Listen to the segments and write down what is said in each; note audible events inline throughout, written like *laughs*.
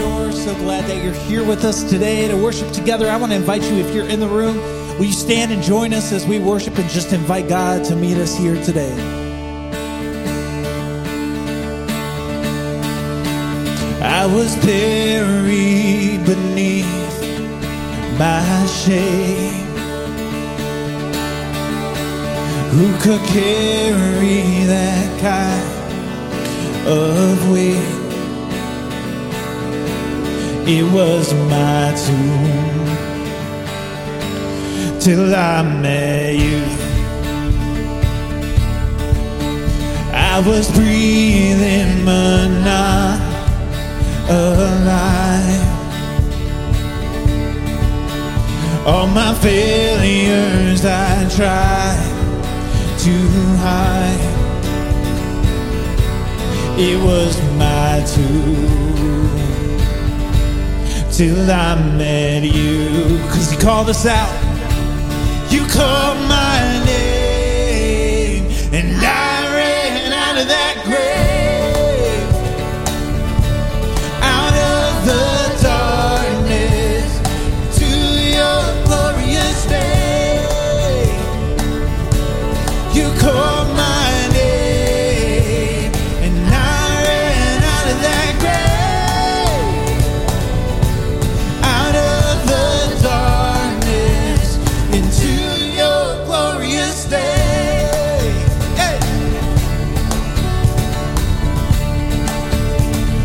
So glad that you're here with us today to worship together. I want to invite you, if you're in the room, will you stand and join us as we worship and just invite God to meet us here today? I was buried beneath my shame. Who could carry that kind of weight? It was my tomb till I met you. I was breathing but not alive. All my failures I tried to hide. It was my tomb till I met you. Cause you called us out. You called my name,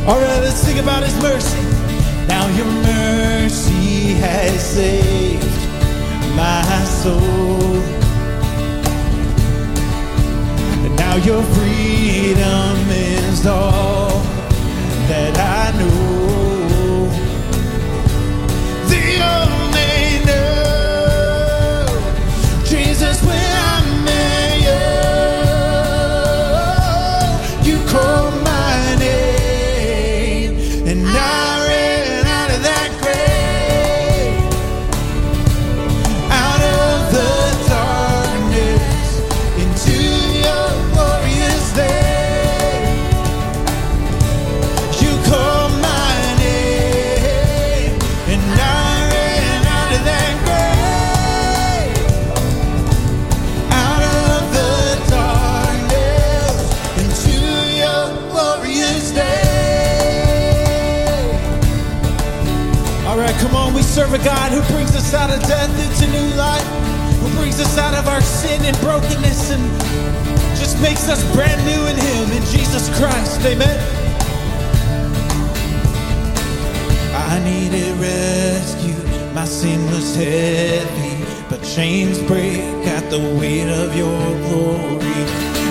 All right, let's sing about His mercy. Now your mercy has saved my soul. And now your freedom is all that I know. Us out of death into new life, who brings us out of our sin and brokenness, and just makes us brand new in Him, in Jesus Christ. Amen. I needed rescue. My sin was heavy, but chains break at the weight of your glory.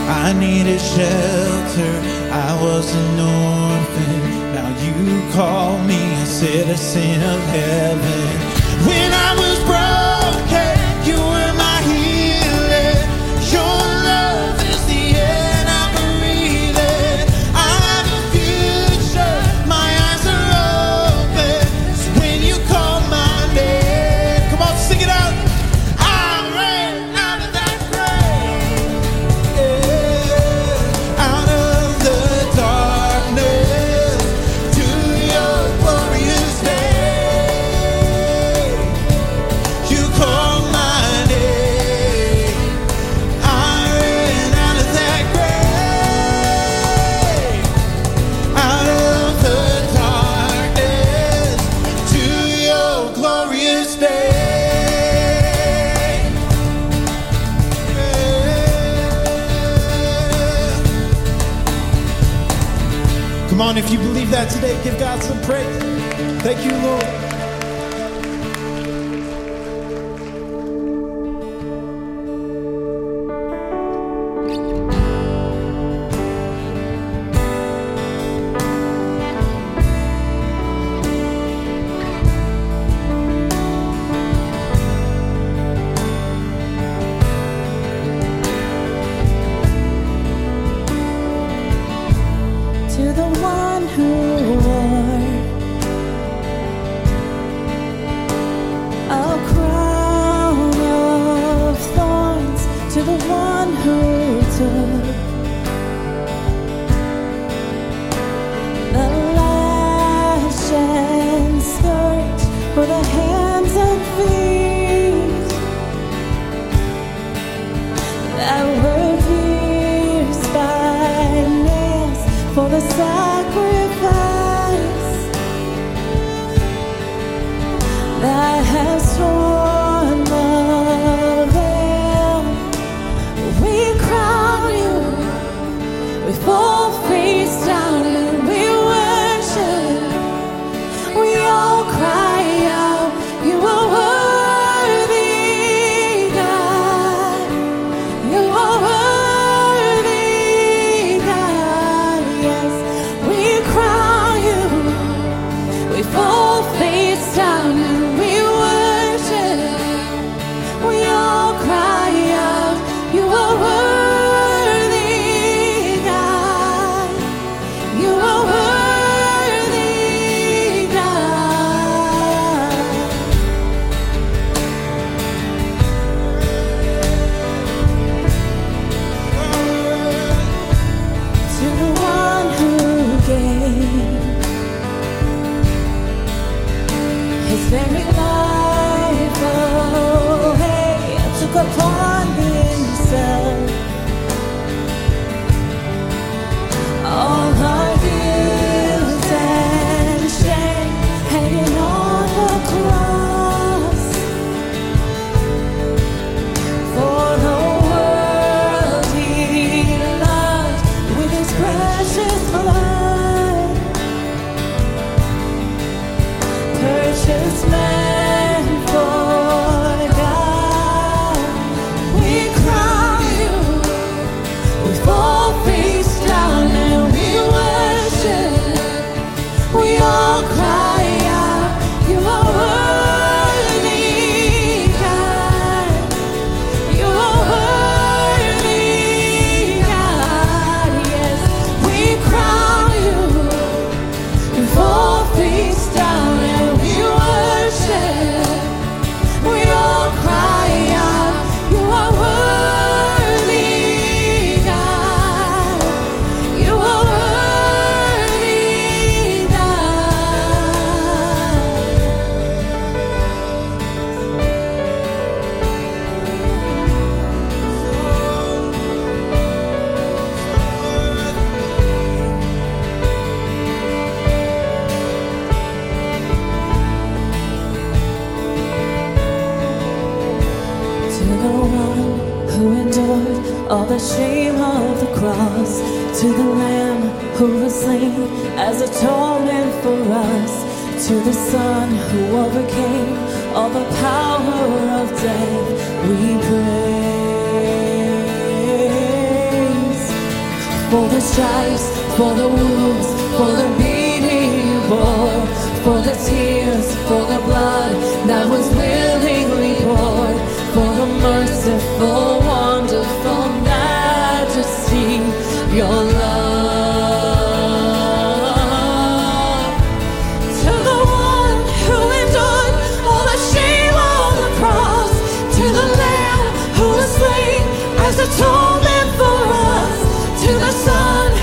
I needed shelter. I was an orphan. Now you call me a citizen of heaven. When I was that today, give God some praise. Thank you, Lord. As atonement for us, to the Son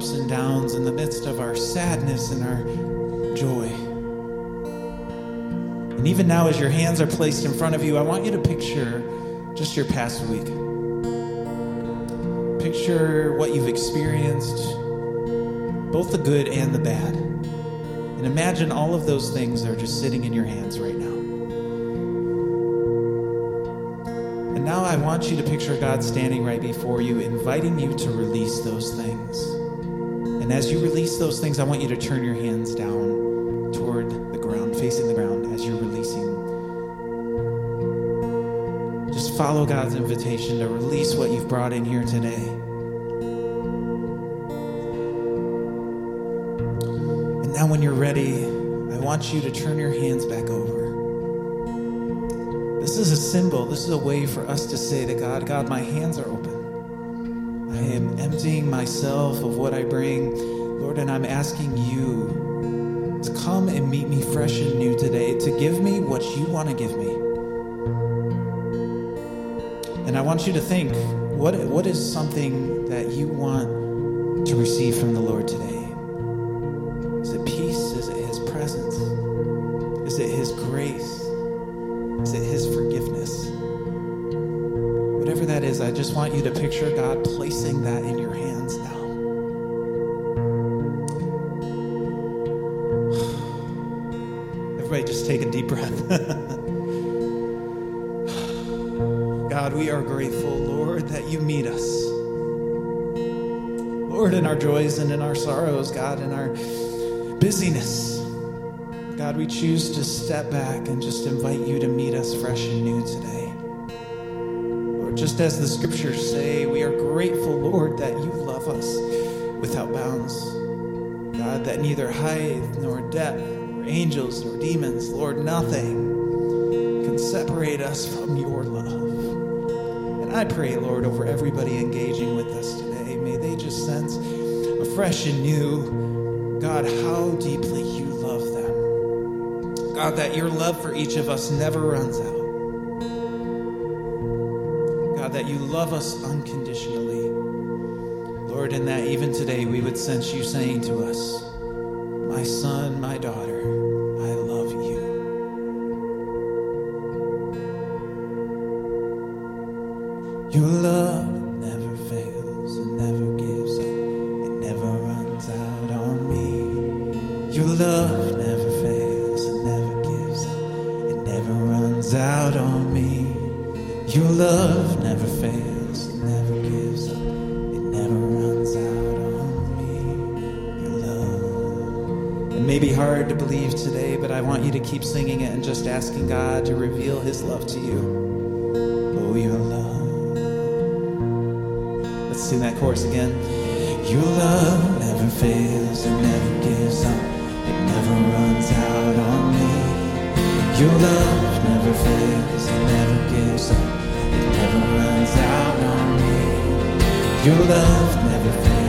ups and downs, in the midst of our sadness and our joy. And even now, as your hands are placed in front of you, I want you to picture just your past week. Picture what you've experienced, both the good and the bad. And imagine all of those things are just sitting in your hands right now. And now I want you to picture God standing right before you, inviting you to release those things. And as you release those things, I want you to turn your hands down toward the ground, facing the ground as you're releasing. Just follow God's invitation to release what you've brought in here today. And now, when you're ready, I want you to turn your hands back over. This is a symbol, this is a way for us to say to God, God, my hands are open. Emptying myself of what I bring, Lord, and I'm asking you to come and meet me fresh and new today, to give me what you want to give me. And I want you to think what, what is something that you want to receive from the Lord today? Is it peace? Is it His presence? Is it His grace? Is it His forgiveness? Whatever that is, I just want you to picture God placing that in joys and in our sorrows, God, in our busyness. God, we choose to step back and just invite you to meet us fresh and new today. Lord, just as the scriptures say, we are grateful, Lord, that you love us without bounds. God, that neither height nor depth, nor angels nor demons, Lord, nothing can separate us from your love. And I pray, Lord, over everybody engaging afresh and new, God, how deeply you love them. God, that your love for each of us never runs out. God, that you love us unconditionally. Lord, and that even today we would sense you saying to us, My son, my daughter, to you. Oh, your love. Let's sing that chorus again. Your love never fails, it never gives up, it never runs out on me. Your love never fails, it never gives up, it never runs out on me. Your love never fails,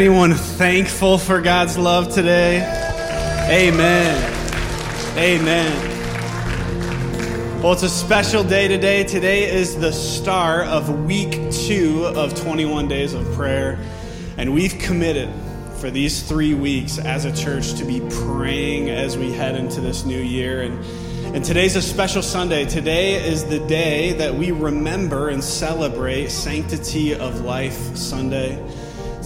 anyone thankful for God's love today? Amen. Amen. Well, it's a special day today. Today is the start of week two of 21 days of prayer. And we've committed for these three weeks as a church to be praying as we head into this new year. And, and today's a special Sunday. Today is the day that we remember and celebrate Sanctity of Life Sunday.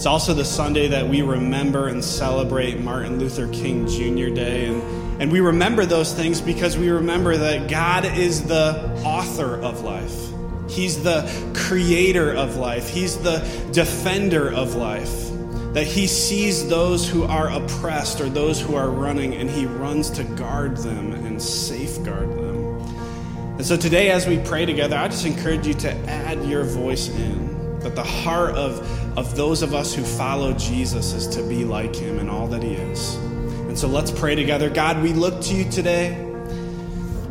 It's also the Sunday that we remember and celebrate Martin Luther King Jr. Day. And, and we remember those things because we remember that God is the author of life. He's the creator of life. He's the defender of life. That he sees those who are oppressed or those who are running, and he runs to guard them and safeguard them. And so today, as we pray together, I just encourage you to add your voice in. That the heart of, of those of us who follow Jesus is to be like him in all that he is. And so let's pray together. God, we look to you today,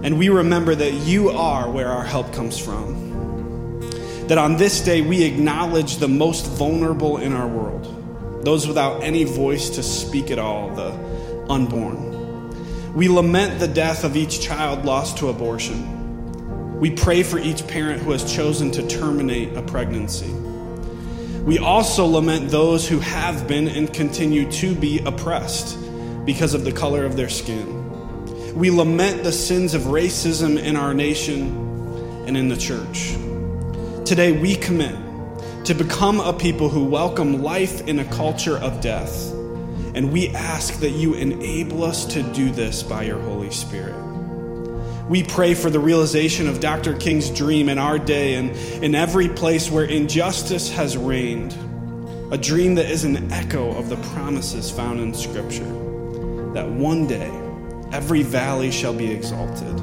and we remember that you are where our help comes from. That on this day, we acknowledge the most vulnerable in our world, those without any voice to speak at all, the unborn. We lament the death of each child lost to abortion. We pray for each parent who has chosen to terminate a pregnancy. We also lament those who have been and continue to be oppressed because of the color of their skin. We lament the sins of racism in our nation and in the church. Today, we commit to become a people who welcome life in a culture of death. And we ask that you enable us to do this by your Holy Spirit. We pray for the realization of Dr. King's dream in our day and in every place where injustice has reigned. A dream that is an echo of the promises found in Scripture. That one day, every valley shall be exalted,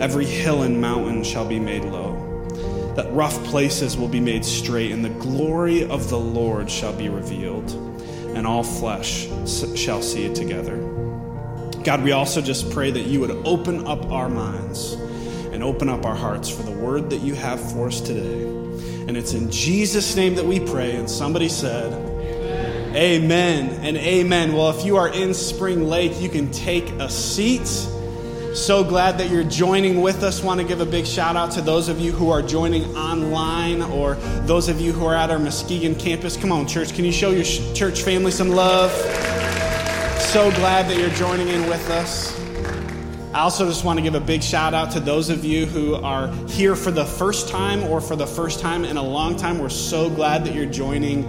every hill and mountain shall be made low, that rough places will be made straight, and the glory of the Lord shall be revealed, and all flesh shall see it together. God, we also just pray that you would open up our minds and open up our hearts for the word that you have for us today. And it's in Jesus' name that we pray. And somebody said, Amen, amen and amen. Well, if you are in Spring Lake, you can take a seat. So glad that you're joining with us. Want to give a big shout out to those of you who are joining online or those of you who are at our Muskegon campus. Come on, church. Can you show your church family some love? So glad that you're joining in with us. I also just want to give a big shout out to those of you who are here for the first time or for the first time in a long time. We're so glad that you're joining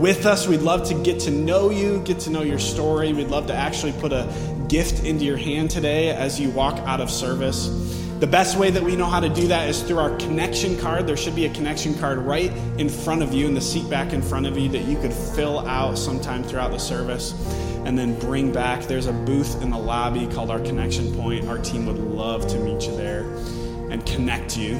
with us. We'd love to get to know you, get to know your story. We'd love to actually put a gift into your hand today as you walk out of service. The best way that we know how to do that is through our connection card. There should be a connection card right in front of you in the seat back in front of you that you could fill out sometime throughout the service and then bring back. There's a booth in the lobby called our connection point. Our team would love to meet you there and connect you.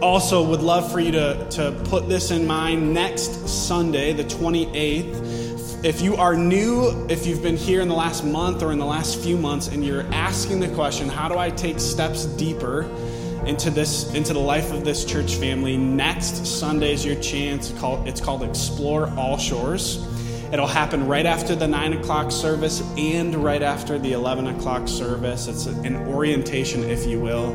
Also, would love for you to, to put this in mind next Sunday, the 28th. If you are new, if you've been here in the last month or in the last few months, and you're asking the question, how do I take steps deeper into this into the life of this church family? Next Sunday is your chance. It's called, it's called Explore All Shores. It'll happen right after the 9 o'clock service and right after the 11 o'clock service. It's an orientation, if you will,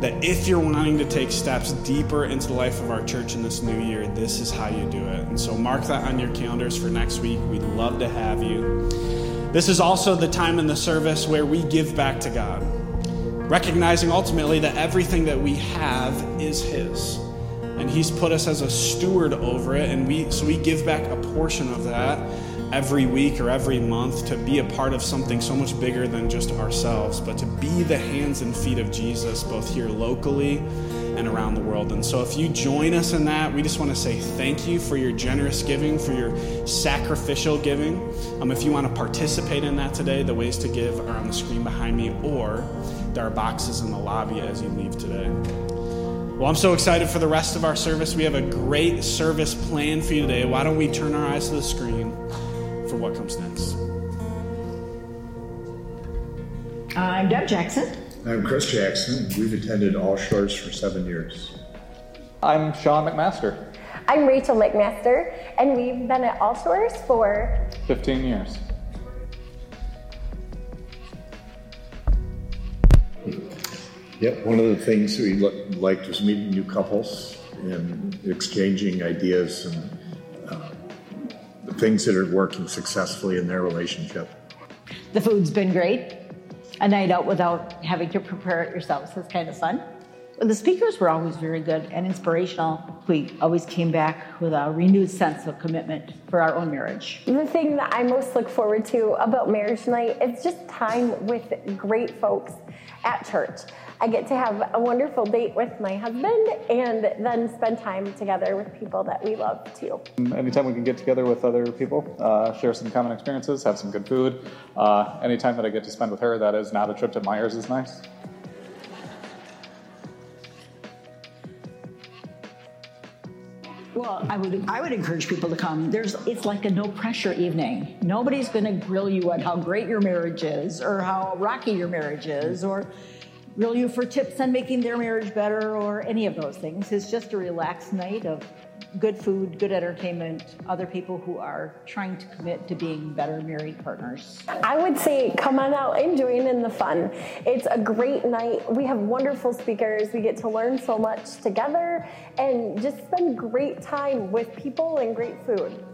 that if you're wanting to take steps deeper into the life of our church in this new year, this is how you do it. And so mark that on your calendars for next week. We'd love to have you. This is also the time in the service where we give back to God, recognizing ultimately that everything that we have is His. And He's put us as a steward over it, and we so we give back a portion of that every week or every month to be a part of something so much bigger than just ourselves, but to be the hands and feet of Jesus, both here locally and around the world. And so, if you join us in that, we just want to say thank you for your generous giving, for your sacrificial giving. Um, if you want to participate in that today, the ways to give are on the screen behind me, or there are boxes in the lobby as you leave today. Well, I'm so excited for the rest of our service. We have a great service plan for you today. Why don't we turn our eyes to the screen for what comes next? I'm Deb Jackson. I'm Chris Jackson. We've attended All Shores for seven years. I'm Sean McMaster. I'm Rachel McMaster, and we've been at All Shores for 15 years. Yep, one of the things we liked was meeting new couples and exchanging ideas and uh, the things that are working successfully in their relationship. The food's been great a night out without having to prepare it yourselves is kind of fun. The speakers were always very good and inspirational. We always came back with a renewed sense of commitment for our own marriage. The thing that I most look forward to about marriage night is just time with great folks at church. I get to have a wonderful date with my husband and then spend time together with people that we love too. Anytime we can get together with other people, uh, share some common experiences, have some good food. Uh, anytime that I get to spend with her that is not a trip to Meijer's is nice. Well, I would I would encourage people to come. There's it's like a no pressure evening. Nobody's going to grill you on how great your marriage is or how rocky your marriage is or grill you for tips on making their marriage better or any of those things. It's just a relaxed night of good food, good entertainment, other people who are trying to commit to being better married partners. I would say come on out and join in the fun. It's a great night. We have wonderful speakers. We get to learn so much together and just spend great time with people and great food.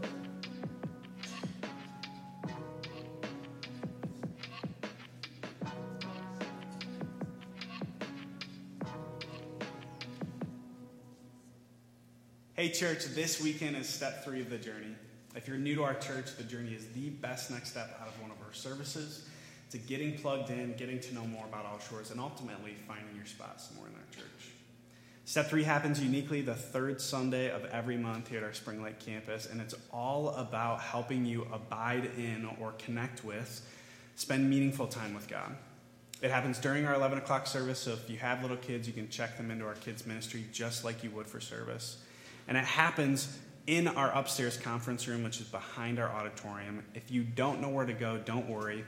Hey, church, this weekend is step three of the journey. If you're new to our church, the journey is the best next step out of one of our services to getting plugged in, getting to know more about All Shores, and ultimately finding your spot somewhere in our church. Step three happens uniquely the third Sunday of every month here at our Spring Lake campus, and it's all about helping you abide in or connect with, spend meaningful time with God. It happens during our 11 o'clock service, so if you have little kids, you can check them into our kids' ministry just like you would for service. And it happens in our upstairs conference room, which is behind our auditorium. If you don't know where to go, don't worry.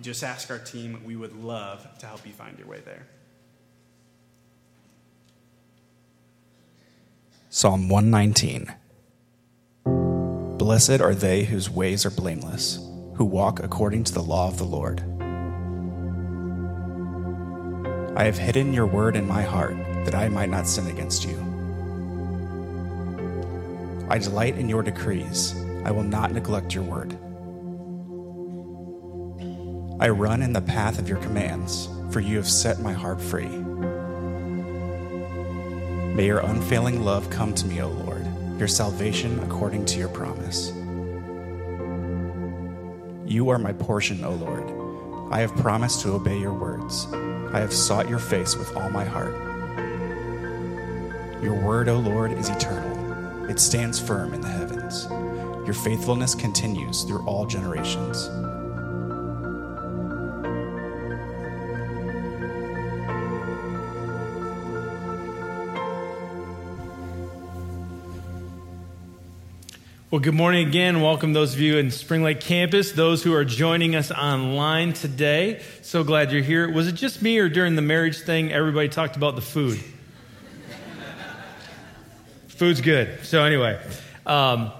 Just ask our team. We would love to help you find your way there. Psalm 119 Blessed are they whose ways are blameless, who walk according to the law of the Lord. I have hidden your word in my heart that I might not sin against you. I delight in your decrees. I will not neglect your word. I run in the path of your commands, for you have set my heart free. May your unfailing love come to me, O Lord, your salvation according to your promise. You are my portion, O Lord. I have promised to obey your words. I have sought your face with all my heart. Your word, O Lord, is eternal. It stands firm in the heavens. Your faithfulness continues through all generations. Well, good morning again. Welcome those of you in Spring Lake campus, those who are joining us online today. So glad you're here. Was it just me or during the marriage thing everybody talked about the food? Food's good. So, anyway, um,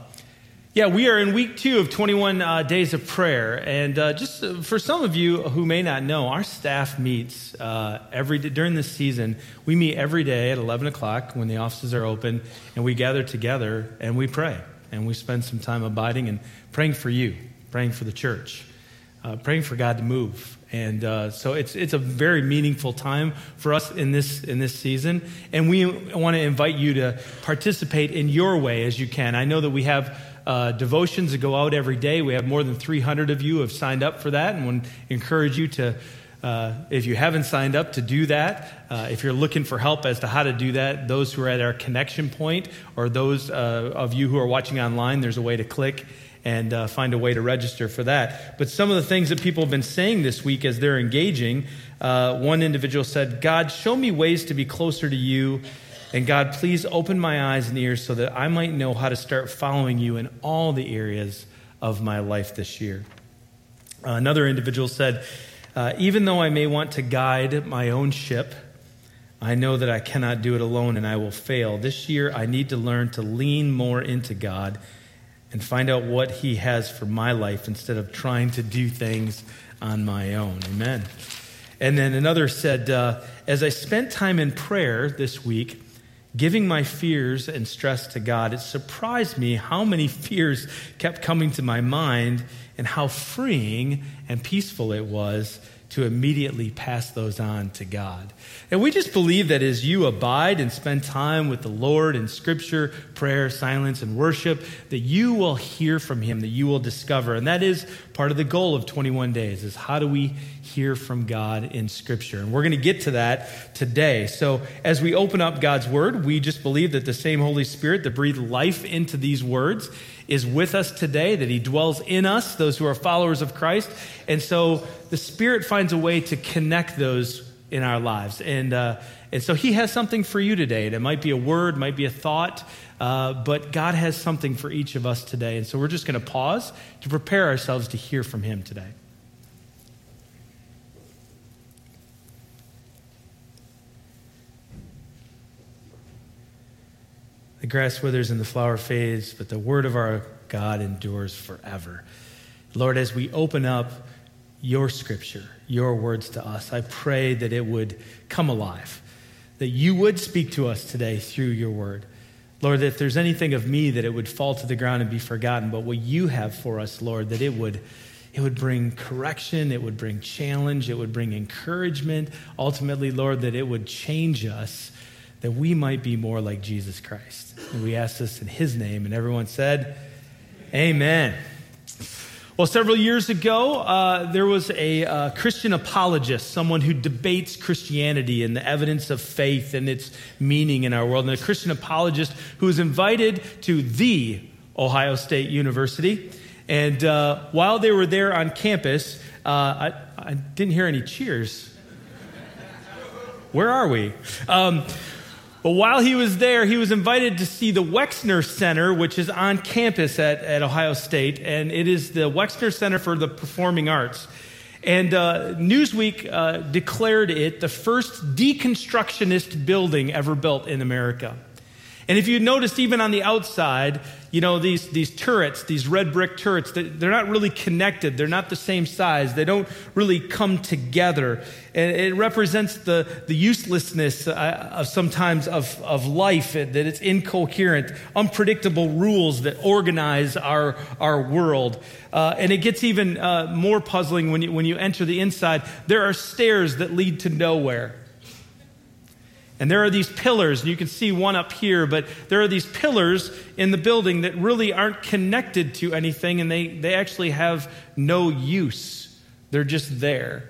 yeah, we are in week two of 21 uh, days of prayer. And uh, just uh, for some of you who may not know, our staff meets uh, every day, during this season. We meet every day at 11 o'clock when the offices are open, and we gather together and we pray. And we spend some time abiding and praying for you, praying for the church. uh, praying for God to move. And uh, so it's, it's a very meaningful time for us in this, in this season. And we want to invite you to participate in your way as you can. I know that we have uh, devotions that go out every day. We have more than 300 of you have signed up for that and would encourage you to, uh, if you haven't signed up, to do that. Uh, if you're looking for help as to how to do that, those who are at our connection point or those uh, of you who are watching online, there's a way to click and uh, find a way to register for that. But some of the things that people have been saying this week as they're engaging, uh, one individual said, God, show me ways to be closer to you. And God, please open my eyes and ears so that I might know how to start following you in all the areas of my life this year. Uh, another individual said, uh, Even though I may want to guide my own ship, I know that I cannot do it alone and I will fail. This year, I need to learn to lean more into God and find out what He has for my life instead of trying to do things on my own. Amen. And then another said, uh, As I spent time in prayer this week, giving my fears and stress to God, it surprised me how many fears kept coming to my mind and how freeing and peaceful it was to immediately pass those on to God. And we just believe that as you abide and spend time with the Lord in scripture, prayer, silence, and worship, that you will hear from Him, that you will discover. And that is part of the goal of 21 days is how do we hear from God in scripture? And we're going to get to that today. So as we open up God's word, we just believe that the same Holy Spirit that breathed life into these words is with us today, that He dwells in us, those who are followers of Christ. And so the Spirit finds a way to connect those in our lives. And, uh, and so He has something for you today. And it might be a word, might be a thought, uh, but God has something for each of us today. And so we're just going to pause to prepare ourselves to hear from Him today. The grass withers and the flower fades, but the word of our God endures forever. Lord, as we open up your scripture, your words to us, I pray that it would come alive, that you would speak to us today through your word. Lord, that if there's anything of me, that it would fall to the ground and be forgotten, but what you have for us, Lord, that it would. It would bring correction. It would bring challenge. It would bring encouragement. Ultimately, Lord, that it would change us that we might be more like Jesus Christ. And we ask this in his name. And everyone said, Amen. Well, several years ago, uh, there was a uh, Christian apologist, someone who debates Christianity and the evidence of faith and its meaning in our world, and a Christian apologist who was invited to the Ohio State University. And uh, while they were there on campus, uh, I, I, didn't hear any cheers. Where are we? Um, but while he was there, he was invited to see the Wexner Center, which is on campus at, at Ohio State, and it is the Wexner Center for the Performing Arts. And uh, Newsweek uh, declared it the first deconstructionist building ever built in America. And if you noticed, even on the outside, you know, these, these turrets, these red brick turrets, they're not really connected. They're not the same size. They don't really come together. And it represents the, the uselessness uh, of sometimes of, of life, that it's incoherent, unpredictable rules that organize our, our world. Uh, and it gets even uh, more puzzling when you, when you enter the inside. There are stairs that lead to nowhere. And there are these pillars, and you can see one up here, but there are these pillars in the building that really aren't connected to anything, and they, they actually have no use. They're just there.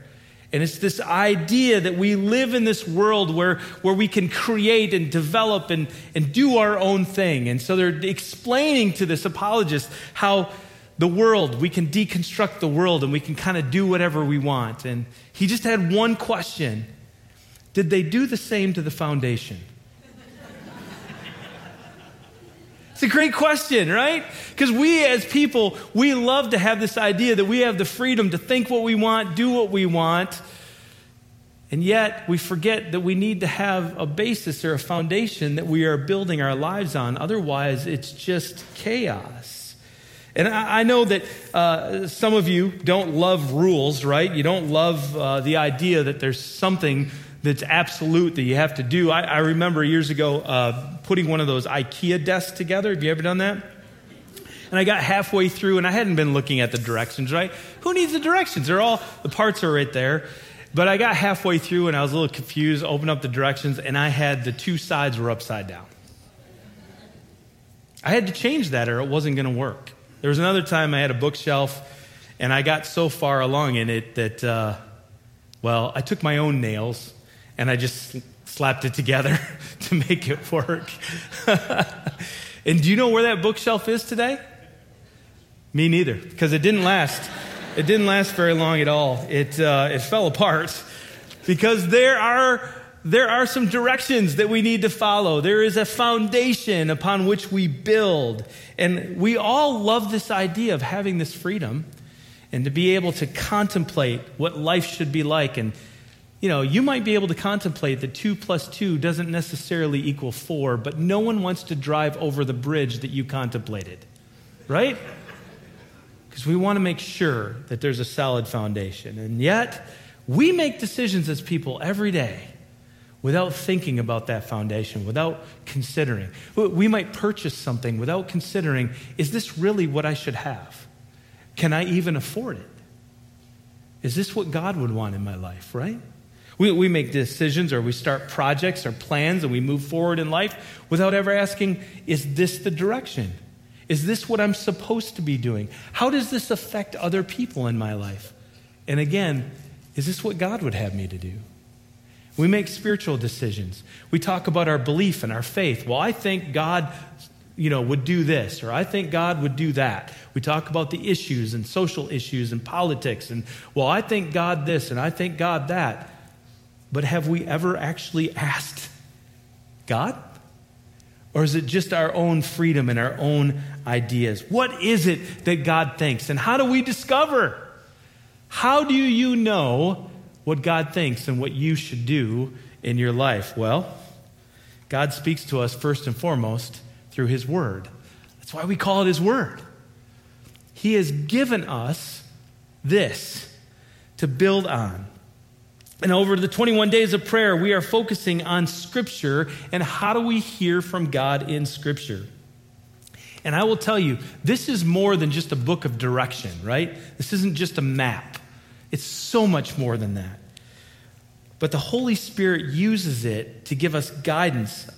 And it's this idea that we live in this world where, where we can create and develop and, and do our own thing. And so they're explaining to this apologist how the world, we can deconstruct the world and we can kind of do whatever we want. And he just had one question did they do the same to the foundation? It's a great question, right? Because we as people, we love to have this idea that we have the freedom to think what we want, do what we want. And yet, we forget that we need to have a basis or a foundation that we are building our lives on. Otherwise, it's just chaos. And I, I know that uh, some of you don't love rules, right? You don't love uh, the idea that there's something that's absolute that you have to do. I, I remember years ago uh, putting one of those IKEA desks together. Have you ever done that? and I got halfway through and I hadn't been looking at the directions, right? Who needs the directions? They're all, the parts are right there. But I got halfway through and I was a little confused, opened up the directions, and I had the two sides were upside down. I had to change that or it wasn't going to work. There was another time I had a bookshelf and I got so far along in it that, uh, well, I took my own nails and I just slapped it together *laughs* to make it work. *laughs* and do you know where that bookshelf is today? Me neither, because it didn't last. It didn't last very long at all. It, uh, it fell apart because there are, there are some directions that we need to follow. There is a foundation upon which we build. And we all love this idea of having this freedom and to be able to contemplate what life should be like. And, you know, you might be able to contemplate that two plus two doesn't necessarily equal four, but no one wants to drive over the bridge that you contemplated, right? because we want to make sure that there's a solid foundation. And yet, we make decisions as people every day without thinking about that foundation, without considering. We might purchase something without considering is this really what I should have? Can I even afford it? Is this what God would want in my life, right? We, we make decisions or we start projects or plans and we move forward in life without ever asking, is this the direction? Is this what I'm supposed to be doing? How does this affect other people in my life? And again, is this what God would have me to do? We make spiritual decisions. We talk about our belief and our faith. Well, I think God, you know, would do this, or I think God would do that. We talk about the issues and social issues and politics, and well, I think God this and I think God that. But have we ever actually asked God? Or is it just our own freedom and our own ideas? What is it that God thinks? And how do we discover? How do you know what God thinks and what you should do in your life? Well, God speaks to us first and foremost through His Word. That's why we call it His Word. He has given us this to build on. And over the 21 days of prayer, we are focusing on Scripture and how do we hear from God in Scripture. And I will tell you, this is more than just a book of direction, right? This isn't just a map, it's so much more than that. But the Holy Spirit uses it to give us guidance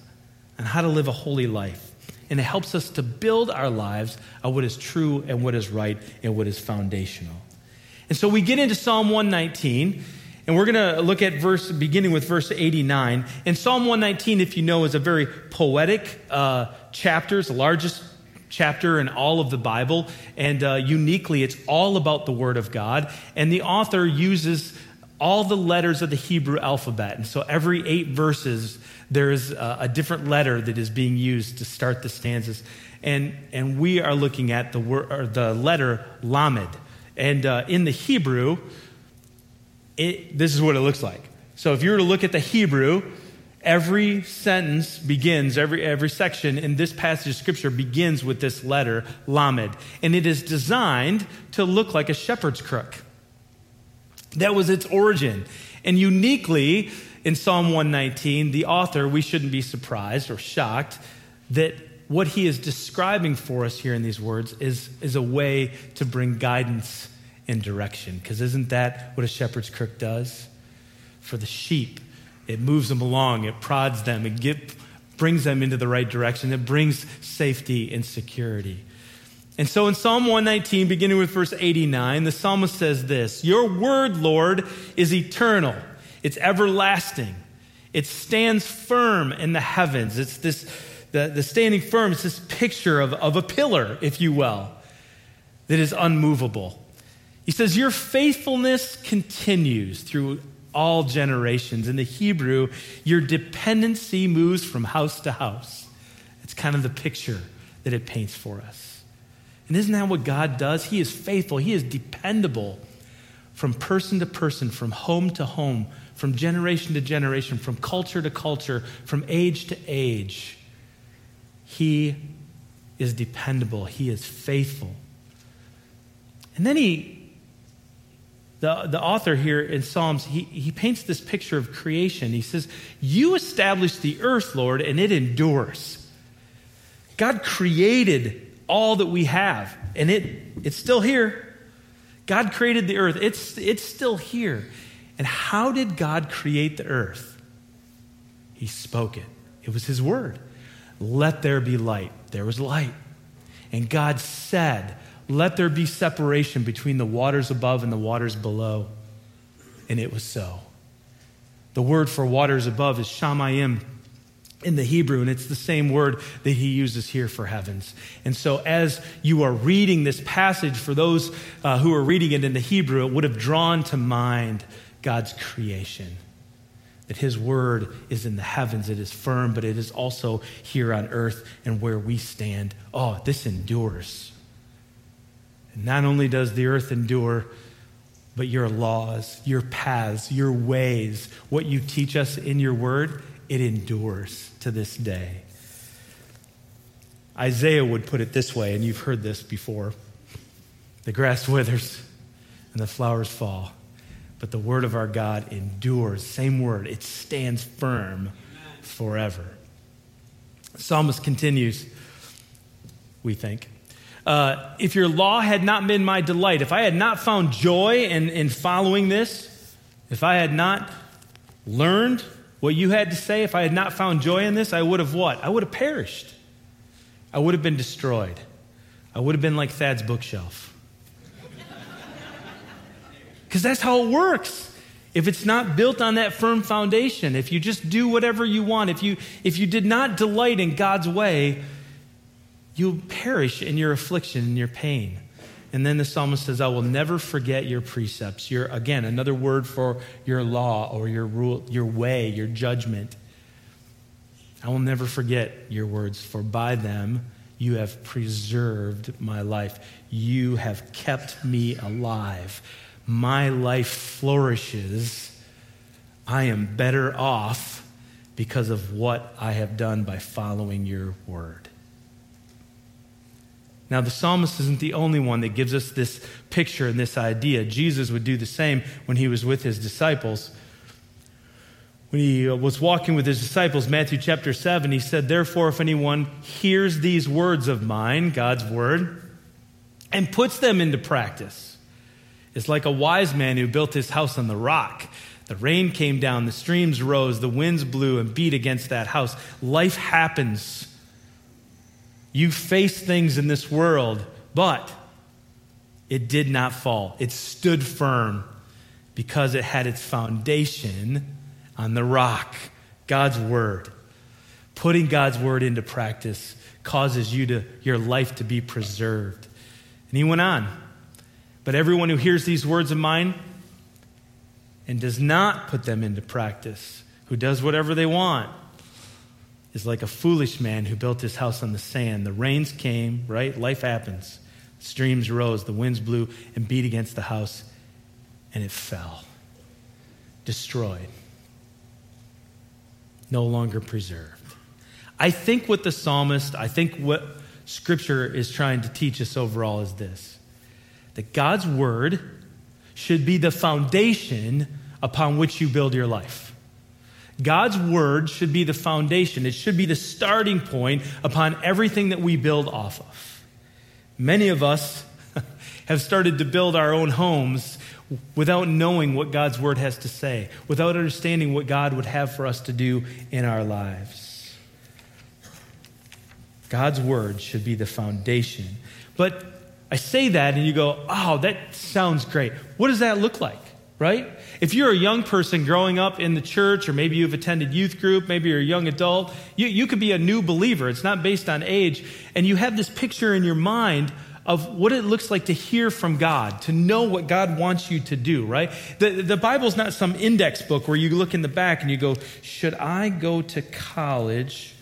on how to live a holy life. And it helps us to build our lives on what is true and what is right and what is foundational. And so we get into Psalm 119. And we're going to look at verse, beginning with verse 89. And Psalm 119, if you know, is a very poetic uh, chapter. It's the largest chapter in all of the Bible. And uh, uniquely, it's all about the Word of God. And the author uses all the letters of the Hebrew alphabet. And so every eight verses, there is a, a different letter that is being used to start the stanzas. And, and we are looking at the, word, the letter Lamed. And uh, in the Hebrew, it, this is what it looks like. So if you were to look at the Hebrew, every sentence begins, every, every section in this passage of Scripture begins with this letter, Lamed. And it is designed to look like a shepherd's crook. That was its origin. And uniquely, in Psalm 119, the author, we shouldn't be surprised or shocked that what he is describing for us here in these words is, is a way to bring guidance and direction. Because isn't that what a shepherd's crook does? For the sheep, it moves them along, it prods them, it brings them into the right direction, it brings safety and security. And so in Psalm 119, beginning with verse 89, the psalmist says this Your word, Lord, is eternal, it's everlasting, it stands firm in the heavens. It's this, the, the standing firm, it's this picture of, of a pillar, if you will, that is unmovable. He says, Your faithfulness continues through all generations. In the Hebrew, your dependency moves from house to house. It's kind of the picture that it paints for us. And isn't that what God does? He is faithful, He is dependable from person to person, from home to home, from generation to generation, from culture to culture, from age to age. He is dependable, He is faithful. And then he the, the author here in Psalms, he, he paints this picture of creation. He says, You established the earth, Lord, and it endures. God created all that we have. And it, it's still here. God created the earth, it's, it's still here. And how did God create the earth? He spoke it, it was His word. Let there be light. There was light. And God said, Let there be separation between the waters above and the waters below. And it was so. The word for waters above is shamayim in the Hebrew, and it's the same word that he uses here for heavens. And so, as you are reading this passage, for those uh, who are reading it in the Hebrew, it would have drawn to mind God's creation. That his word is in the heavens, it is firm, but it is also here on earth and where we stand. Oh, this endures. Not only does the earth endure, but your laws, your paths, your ways, what you teach us in your word, it endures to this day. Isaiah would put it this way, and you've heard this before the grass *laughs* withers and the flowers fall, but the word of our God endures. Same word, it stands firm forever. The psalmist continues, we think. Uh, if your law had not been my delight, if I had not found joy in, in following this, if I had not learned what you had to say, if I had not found joy in this, I would have what? I would have perished. I would have been destroyed. I would have been like Thad's bookshelf. *laughs* Because that's how it works. If it's not built on that firm foundation, if you just do whatever you want, if you, if you did not delight in God's way, you'll perish in your affliction and your pain. And then the psalmist says, I will never forget your precepts. Your, again, another word for your law or your rule, your way, your judgment. I will never forget your words, for by them you have preserved my life. You have kept me alive my life flourishes, I am better off because of what I have done by following your word. Now, the psalmist isn't the only one that gives us this picture and this idea. Jesus would do the same when he was with his disciples. When he uh, was walking with his disciples, Matthew chapter 7, he said, Therefore, if anyone hears these words of mine, God's word, and puts them into practice, it's like a wise man who built his house on the rock. The rain came down, the streams rose, the winds blew and beat against that house. Life happens. You face things in this world, but it did not fall. It stood firm because it had its foundation on the rock, God's word. Putting God's word into practice causes you to your life to be preserved. And he went on. But everyone who hears these words of mine and does not put them into practice, who does whatever they want, is like a foolish man who built his house on the sand. The rains came, right? Life happens. Streams rose, the winds blew and beat against the house, and it fell. Destroyed. No longer preserved. I think what the psalmist, I think what scripture is trying to teach us overall is this that God's word should be the foundation upon which you build your life. God's word should be the foundation. It should be the starting point upon everything that we build off of. Many of us *laughs* have started to build our own homes without knowing what God's word has to say, without understanding what God would have for us to do in our lives. God's word should be the foundation. But I say that and you go, oh, that sounds great. What does that look like, right? If you're a young person growing up in the church, or maybe you've attended youth group, maybe you're a young adult, you, you could be a new believer. It's not based on age. And you have this picture in your mind of what it looks like to hear from God, to know what God wants you to do, right? The, the Bible's not some index book where you look in the back and you go, Should I go to college?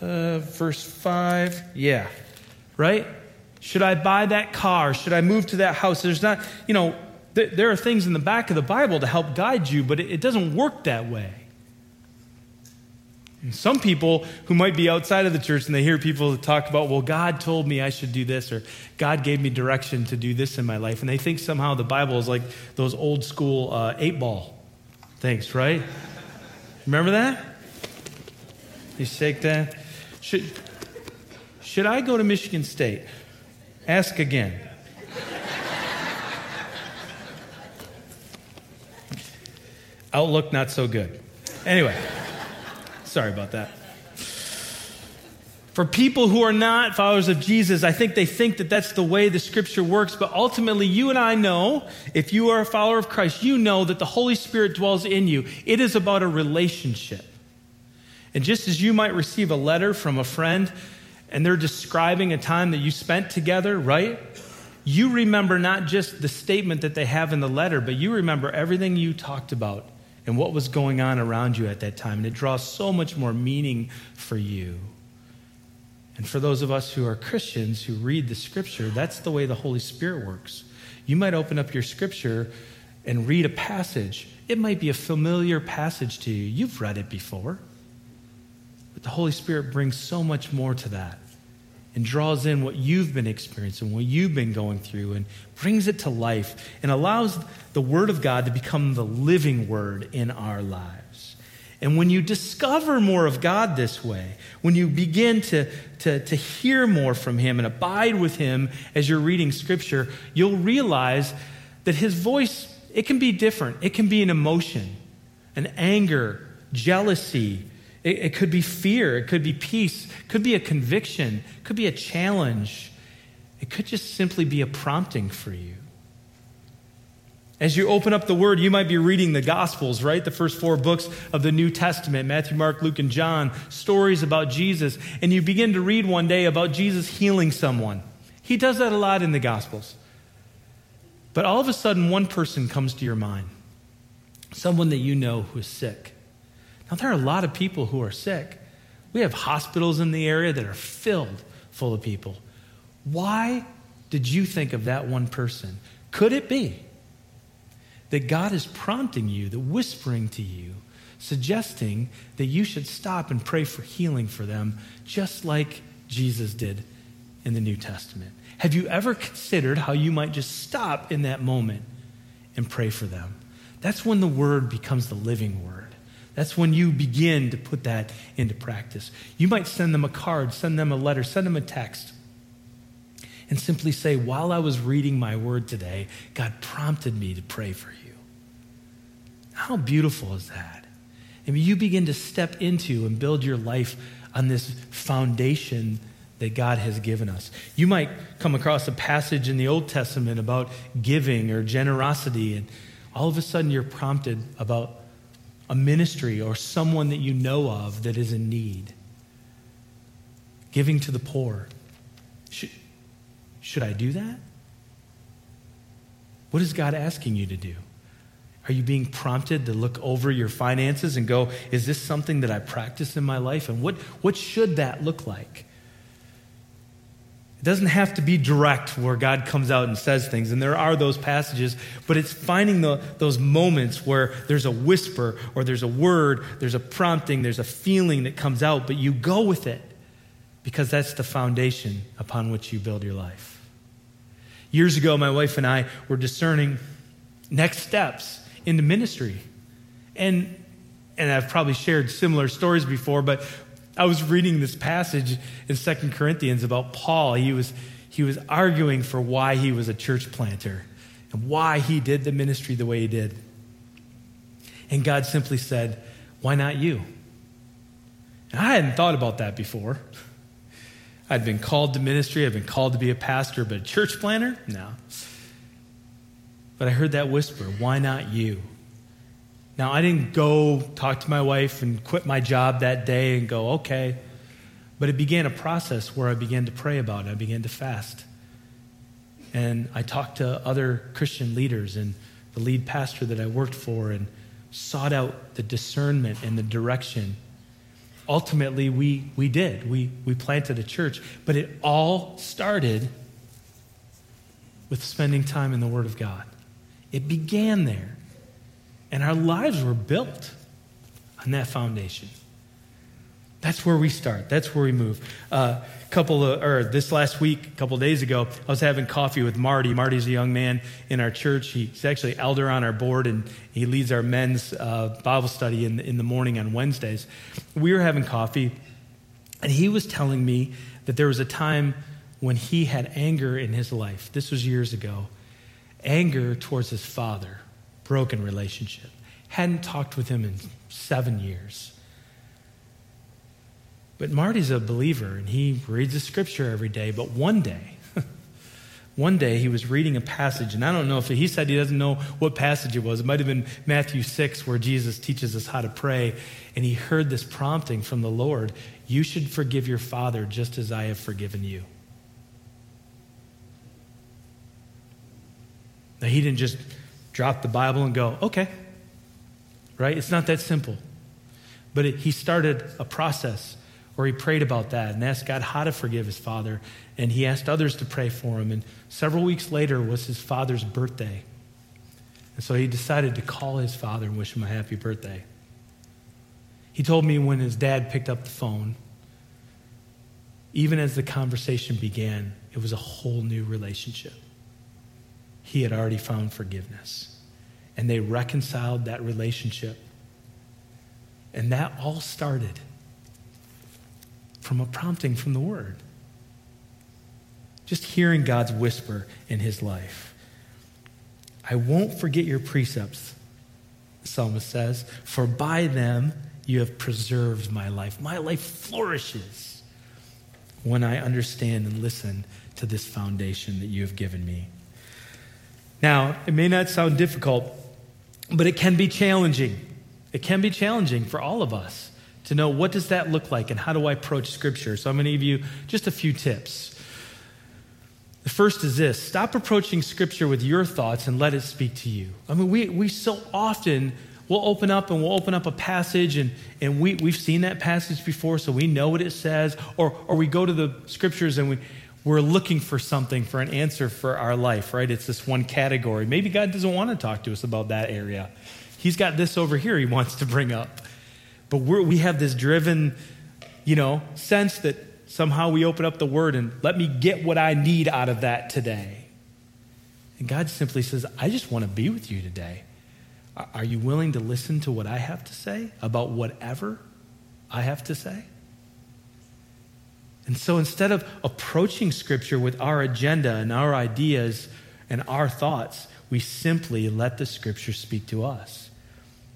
Uh, verse 5. Yeah, right? Should I buy that car? Should I move to that house? There's not, you know, th- there are things in the back of the Bible to help guide you, but it, it doesn't work that way. And some people who might be outside of the church and they hear people talk about, well, God told me I should do this, or God gave me direction to do this in my life, and they think somehow the Bible is like those old school uh, eight ball things, right? Remember that? You shake that. Should, Should I go to Michigan State? Ask again. Outlook, not so good. Anyway, sorry about that. For people who are not followers of Jesus, I think they think that that's the way the scripture works. But ultimately, you and I know, if you are a follower of Christ, you know that the Holy Spirit dwells in you. It is about a relationship. And just as you might receive a letter from a friend and they're describing a time that you spent together, right? You remember not just the statement that they have in the letter, but you remember everything you talked about and what was going on around you at that time. And it draws so much more meaning for you. And for those of us who are Christians who read the scripture, that's the way the Holy Spirit works. You might open up your scripture and read a passage. It might be a familiar passage to you. You've read it before. But the Holy Spirit brings so much more to that and draws in what you've been experiencing, what you've been going through, and brings it to life and allows the Word of God to become the living Word in our lives. And when you discover more of God this way, when you begin to, to, to hear more from Him and abide with Him as you're reading Scripture, you'll realize that His voice, it can be different. It can be an emotion, an anger, jealousy, it, it could be fear, it could be peace, it could be a conviction, it could be a challenge. It could just simply be a prompting for you. As you open up the Word, you might be reading the Gospels, right? The first four books of the New Testament Matthew, Mark, Luke, and John, stories about Jesus. And you begin to read one day about Jesus healing someone. He does that a lot in the Gospels. But all of a sudden, one person comes to your mind someone that you know who is sick. Now, there are a lot of people who are sick. We have hospitals in the area that are filled full of people. Why did you think of that one person? Could it be that God is prompting you, that whispering to you, suggesting that you should stop and pray for healing for them, just like Jesus did in the New Testament? Have you ever considered how you might just stop in that moment and pray for them? That's when the word becomes the living word. That's when you begin to put that into practice. You might send them a card, send them a letter, send them a text, and simply say, While I was reading my word today, God prompted me to pray for you. How beautiful is that? I mean, you begin to step into and build your life on this foundation that God has given us. You might come across a passage in the Old Testament about giving or generosity, and all of a sudden you're prompted about a ministry or someone that you know of that is in need. Giving to the poor. Should, should I do that? What is God asking you to do? Are you being prompted to look over your finances and go, is this something that I practice in my life? And what, what should that look like? It doesn't have to be direct where God comes out and says things, and there are those passages, but it's finding the, those moments where there's a whisper or there's a word, there's a prompting, there's a feeling that comes out, but you go with it because that's the foundation upon which you build your life. Years ago, my wife and I were discerning next steps into ministry. And, and I've probably shared similar stories before, but I was reading this passage in Second Corinthians about Paul. He was, he was arguing for why he was a church planter and why he did the ministry the way he did. And God simply said, Why not you? And I hadn't thought about that before. I'd been called to ministry, I'd been called to be a pastor, but a church planter? No. But I heard that whisper, Why not you? Now, I didn't go talk to my wife and quit my job that day and go, okay. But it began a process where I began to pray about it. I began to fast. And I talked to other Christian leaders and the lead pastor that I worked for and sought out the discernment and the direction. Ultimately, we, we did. We, we planted a church. But it all started with spending time in the Word of God. It began there. And our lives were built on that foundation. That's where we start. That's where we move. A uh, couple of, or this last week, a couple days ago, I was having coffee with Marty. Marty's a young man in our church. He's actually elder on our board, and he leads our men's uh, Bible study in, in the morning on Wednesdays. We were having coffee, And he was telling me that there was a time when he had anger in his life. This was years ago. Anger towards his father, broken relationship. Hadn't talked with him in seven years. But Marty's a believer and he reads the scripture every day. But one day, *laughs* one day he was reading a passage, and I don't know if he said he doesn't know what passage it was. It might have been Matthew 6, where Jesus teaches us how to pray. And he heard this prompting from the Lord You should forgive your father just as I have forgiven you. Now, he didn't just drop the Bible and go, okay, right? It's not that simple. But it, he started a process where he prayed about that and asked God how to forgive his father. And he asked others to pray for him. And several weeks later was his father's birthday. And so he decided to call his father and wish him a happy birthday. He told me when his dad picked up the phone, even as the conversation began, it was a whole new relationship he had already found forgiveness. And they reconciled that relationship. And that all started from a prompting from the Word. Just hearing God's whisper in his life. I won't forget your precepts, the psalmist says, for by them you have preserved my life. My life flourishes when I understand and listen to this foundation that you have given me. Now, it may not sound difficult, but it can be challenging. It can be challenging for all of us to know what does that look like and how do I approach scripture. So I'm going to give you just a few tips. The first is this stop approaching scripture with your thoughts and let it speak to you. I mean, we, we so often we'll open up and we'll open up a passage and, and we, we've seen that passage before, so we know what it says, or, or we go to the scriptures and we, we're looking for something, for an answer for our life, right? It's this one category. Maybe God doesn't want to talk to us about that area. He's got this over here he wants to bring up. But we have this driven, you know, sense that somehow we open up the word and let me get what I need out of that today. And God simply says, I just want to be with you today. Are you willing to listen to what I have to say about whatever I have to say? And so instead of approaching Scripture with our agenda and our ideas and our thoughts, we simply let the Scripture speak to us.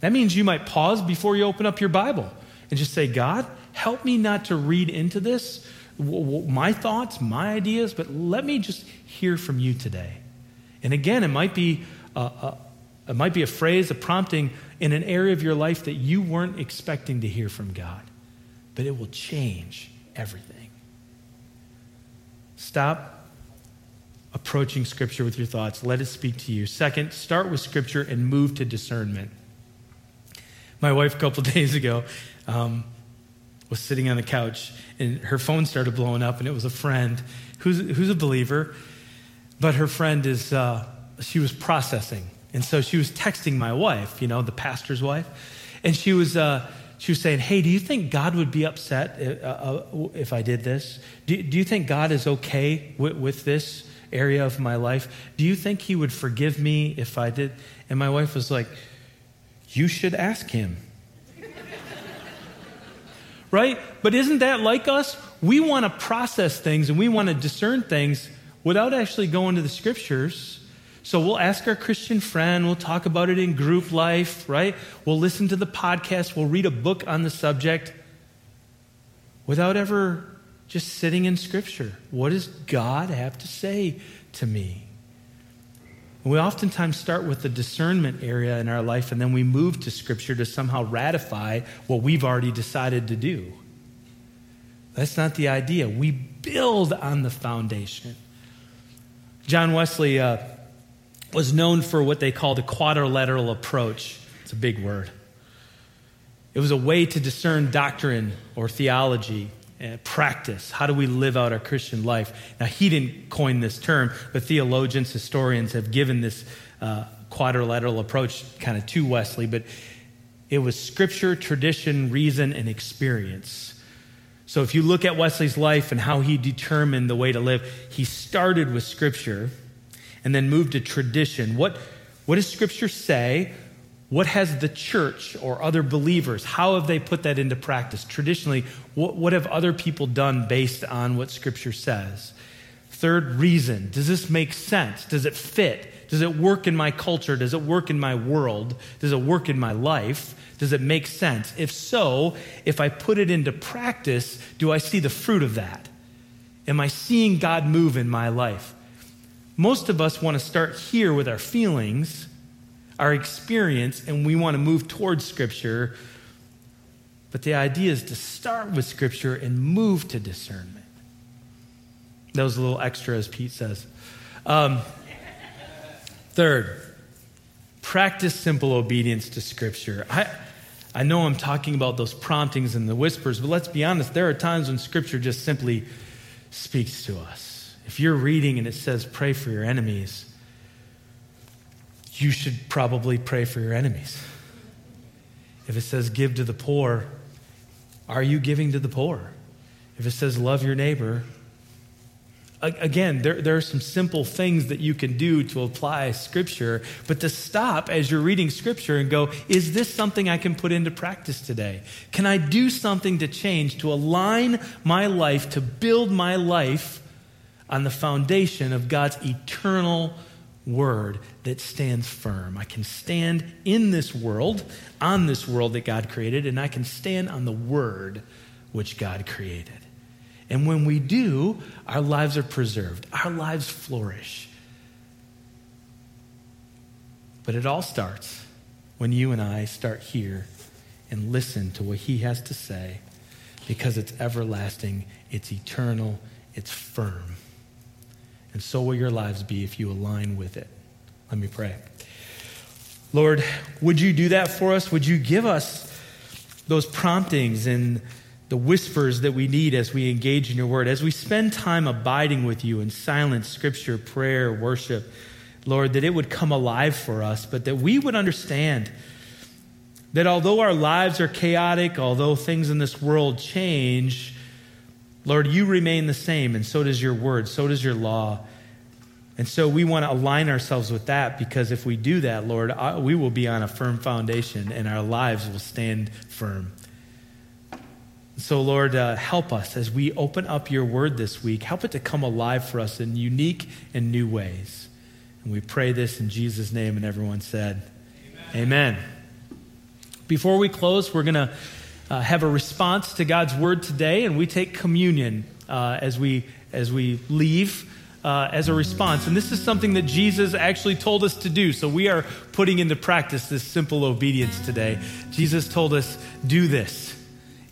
That means you might pause before you open up your Bible and just say, God, help me not to read into this, my thoughts, my ideas, but let me just hear from you today. And again, it might be a, a, it might be a phrase, a prompting in an area of your life that you weren't expecting to hear from God, but it will change everything. Stop approaching Scripture with your thoughts. Let it speak to you. Second, start with Scripture and move to discernment. My wife, a couple *laughs* days ago, um, was sitting on the couch and her phone started blowing up, and it was a friend who's, who's a believer, but her friend is, uh, she was processing. And so she was texting my wife, you know, the pastor's wife, and she was, uh, she was saying, Hey, do you think God would be upset uh, uh, if I did this? Do, do you think God is okay with, with this area of my life? Do you think He would forgive me if I did? And my wife was like, You should ask Him. *laughs* right? But isn't that like us? We want to process things and we want to discern things without actually going to the scriptures so we'll ask our Christian friend, we'll talk about it in group life, right? We'll listen to the podcast, we'll read a book on the subject without ever just sitting in Scripture. What does God have to say to me? We oftentimes start with the discernment area in our life and then we move to Scripture to somehow ratify what we've already decided to do. That's not the idea. We build on the foundation. John Wesley. Uh, was known for what they call the quadrilateral approach. It's a big word. It was a way to discern doctrine or theology, and practice. How do we live out our Christian life? Now, he didn't coin this term, but theologians, historians have given this uh, quadrilateral approach kind of to Wesley, but it was scripture, tradition, reason, and experience. So if you look at Wesley's life and how he determined the way to live, he started with scripture and then move to tradition. What, what does Scripture say? what has the church or other believers, how have they put that into practice? Traditionally, what, what have other people done based on what Scripture says? Third, reason. Does this make sense? Does it fit? Does it work in my culture? Does it work in my world? Does it work in my life? Does it make sense? If so, if I put it into practice, do I see the fruit of that? Am I seeing God move in my life? Most of us want to start here with our feelings, our experience, and we want to move towards Scripture. But the idea is to start with Scripture and move to discernment. That was a little extra, as Pete says. Um, third, practice simple obedience to Scripture. I, I know I'm talking about those promptings and the whispers, but let's be honest, there are times when Scripture just simply speaks to us. If you're reading and it says, pray for your enemies, you should probably pray for your enemies. If it says, give to the poor, are you giving to the poor? If it says, love your neighbor, again, there, there are some simple things that you can do to apply Scripture, but to stop as you're reading Scripture and go, is this something I can put into practice today? Can I do something to change, to align my life, to build my life on the foundation of God's eternal word that stands firm? I can stand in this world, on this world that God created, and I can stand on the word which God created. And when we do, our lives are preserved, our lives flourish. But it all starts when you and I start here and listen to what He has to say because it's everlasting, it's eternal, it's firm. And so will your lives be if you align with it. Let me pray. Lord, would you do that for us? Would you give us those promptings and the whispers that we need as we engage in your word, as we spend time abiding with you in silence, scripture, prayer, worship, Lord, that it would come alive for us, but that we would understand that although our lives are chaotic, although things in this world change, Lord, you remain the same, and so does your word, so does your law. And so we want to align ourselves with that because if we do that, Lord, we will be on a firm foundation and our lives will stand firm. So, Lord, uh, help us as we open up your word this week. Help it to come alive for us in unique and new ways. And we pray this in Jesus' name. And everyone said, Amen. Amen. Before we close, we're going to uh, have a response to God's word today, and we take communion uh, as, we, as we leave. Uh, as a response. And this is something that Jesus actually told us to do. So we are putting into practice this simple obedience today. Jesus told us, do this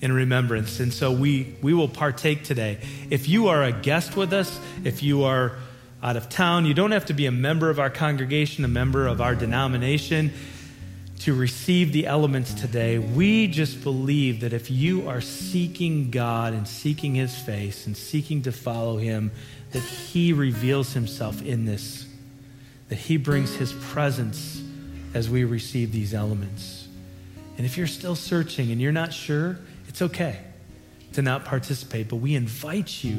in remembrance. And so we, we will partake today. If you are a guest with us, if you are out of town, you don't have to be a member of our congregation, a member of our denomination to receive the elements today. We just believe that if you are seeking God and seeking His face and seeking to follow Him, that He reveals Himself in this, that He brings His presence as we receive these elements. And if you're still searching and you're not sure, it's okay to not participate, but we invite you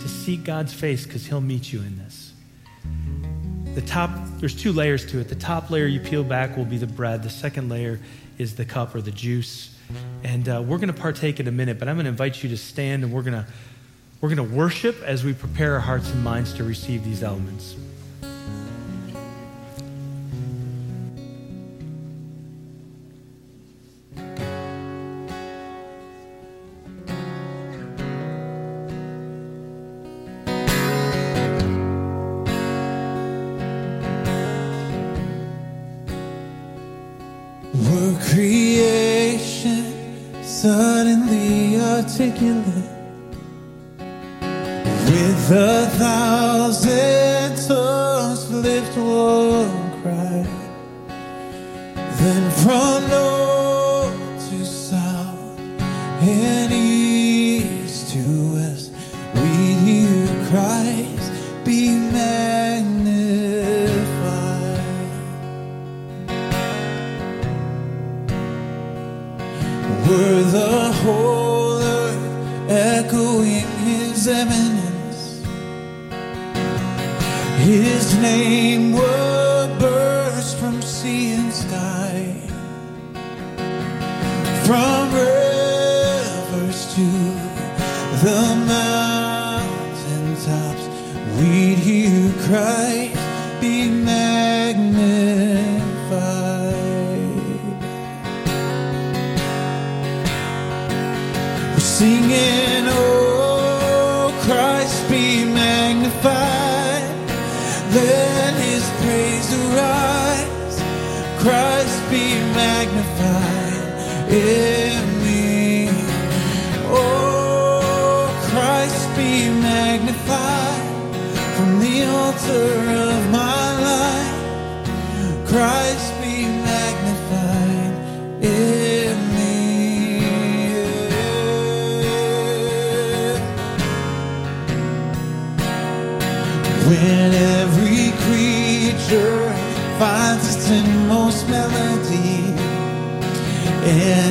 to seek God's face because He'll meet you in this. The top, there's two layers to it. The top layer you peel back will be the bread, the second layer is the cup or the juice. And uh, we're going to partake in a minute, but I'm going to invite you to stand and we're going to we're going to worship as we prepare our hearts and minds to receive these elements.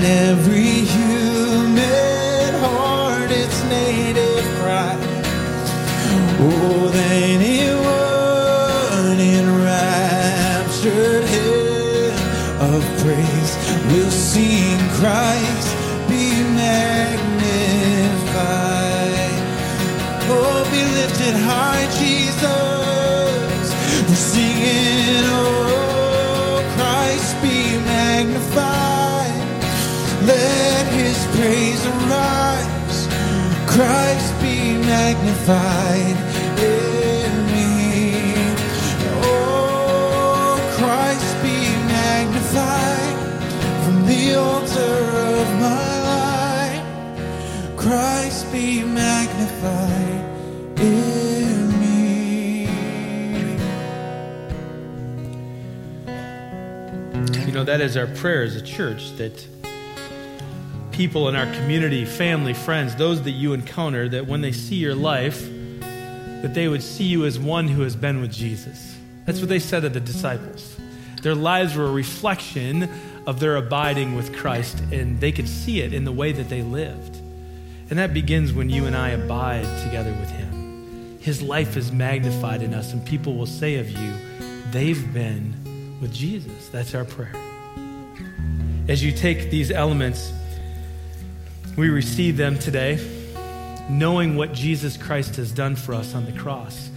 Every human heart its native cry. Oh, then anyone enraptured hymn of praise will sing Christ be magnified. Oh, be lifted high, Jesus. Christ be magnified in me. Oh, Christ be magnified from the altar of my life. Christ be magnified in me. You know, that is our prayer as a church that people in our community, family, friends, those that you encounter, that when they see your life, that they would see you as one who has been with Jesus. That's what they said of the disciples. Their lives were a reflection of their abiding with Christ, and they could see it in the way that they lived. And that begins when you and I abide together with Him. His life is magnified in us, and people will say of you, they've been with Jesus. That's our prayer. As you take these elements, we receive them today, knowing what Jesus Christ has done for us on the cross.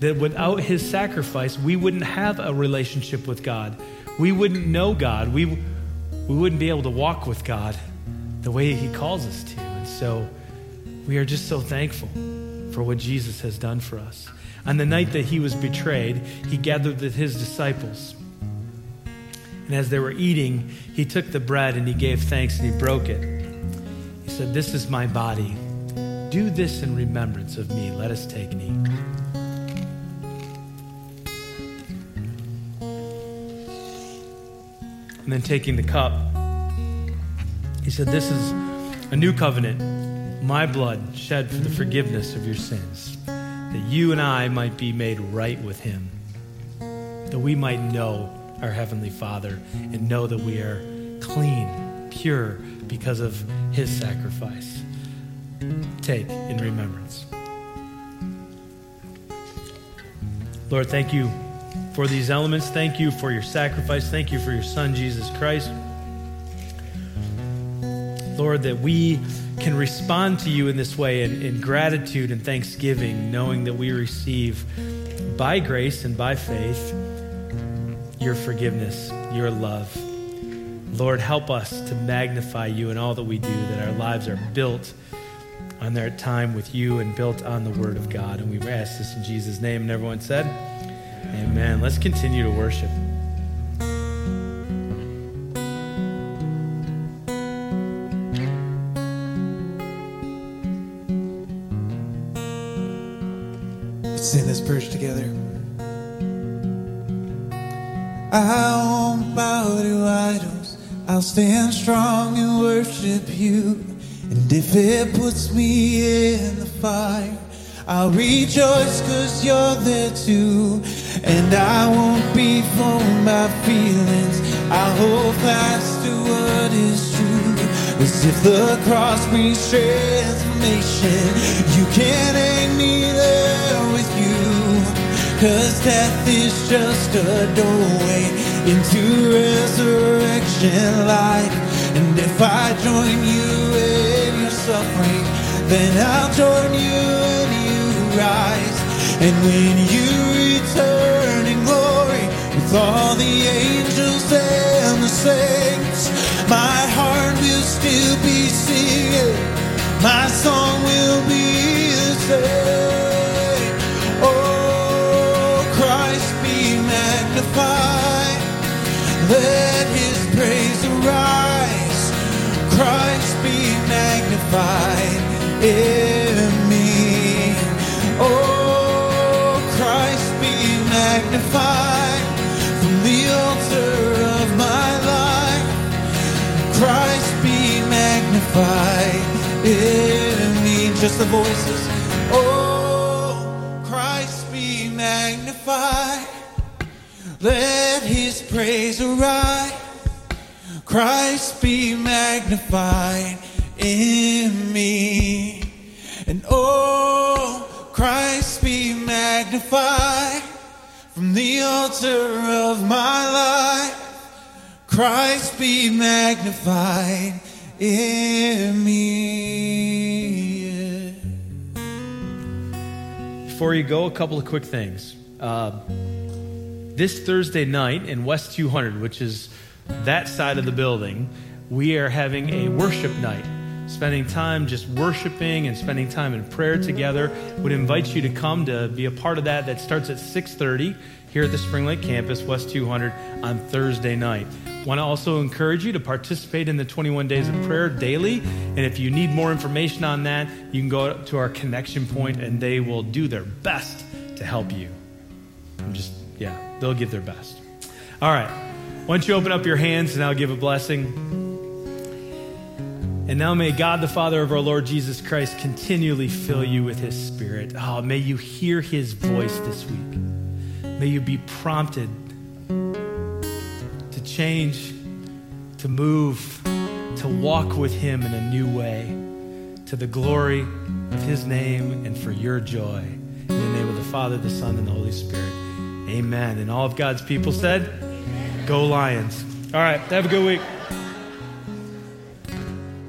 That without his sacrifice, we wouldn't have a relationship with God. We wouldn't know God. We, we wouldn't be able to walk with God the way he calls us to. And so we are just so thankful for what Jesus has done for us. On the night that he was betrayed, he gathered with his disciples. And as they were eating, he took the bread and he gave thanks and he broke it. Said, This is my body. Do this in remembrance of me. Let us take and eat. And then taking the cup, he said, This is a new covenant, my blood shed for the forgiveness of your sins, that you and I might be made right with him, that we might know our Heavenly Father and know that we are clean, pure because of his sacrifice. Take in remembrance. Lord, thank you for these elements. Thank you for your sacrifice. Thank you for your Son, Jesus Christ. Lord, that we can respond to you in this way in, in gratitude and thanksgiving, knowing that we receive by grace and by faith your forgiveness, your love. Lord, help us to magnify you in all that we do, that our lives are built on their time with you and built on the Word of God. And we ask this in Jesus' name. And everyone said, Amen. Let's continue to worship. Let's sing this verse together. Won't bow idols. I'll stand strong and worship you. And if it puts me in the fire, I'll rejoice cause you're there too. And I won't be thrown by feelings. I'll hold fast to what is true. Cause if the cross brings transformation, you can't hang me there with you. Cause death is just a doorway into resurrection life. And if I join you in your suffering, then I'll join you when you rise. And when you return in glory with all the angels and the saints, my heart will still be singing, my song will be the same. Oh, Christ be magnified, let his praise arise. Christ be magnified in me. Oh, Christ be magnified from the altar of my life. Christ be magnified in me. Just the voices. Oh, Christ be magnified. Let his praise arise. Christ be magnified in me. And oh, Christ be magnified from the altar of my life. Christ be magnified in me. Before you go, a couple of quick things. Uh, this Thursday night in West 200, which is that side of the building, we are having a worship night. Spending time just worshiping and spending time in prayer together. Would invite you to come to be a part of that. That starts at 6:30 here at the Spring Lake campus, West 200, on Thursday night. Want to also encourage you to participate in the 21 days of prayer daily. And if you need more information on that, you can go to our connection point and they will do their best to help you. I'm just, yeah, they'll give their best. All right. Why don't you open up your hands and I'll give a blessing. And now may God, the Father of our Lord Jesus Christ, continually fill you with his Spirit. Oh, may you hear his voice this week. May you be prompted to change, to move, to walk with him in a new way, to the glory of his name and for your joy. In the name of the Father, the Son, and the Holy Spirit. Amen. And all of God's people said, Go Lions. All right. Have a good week.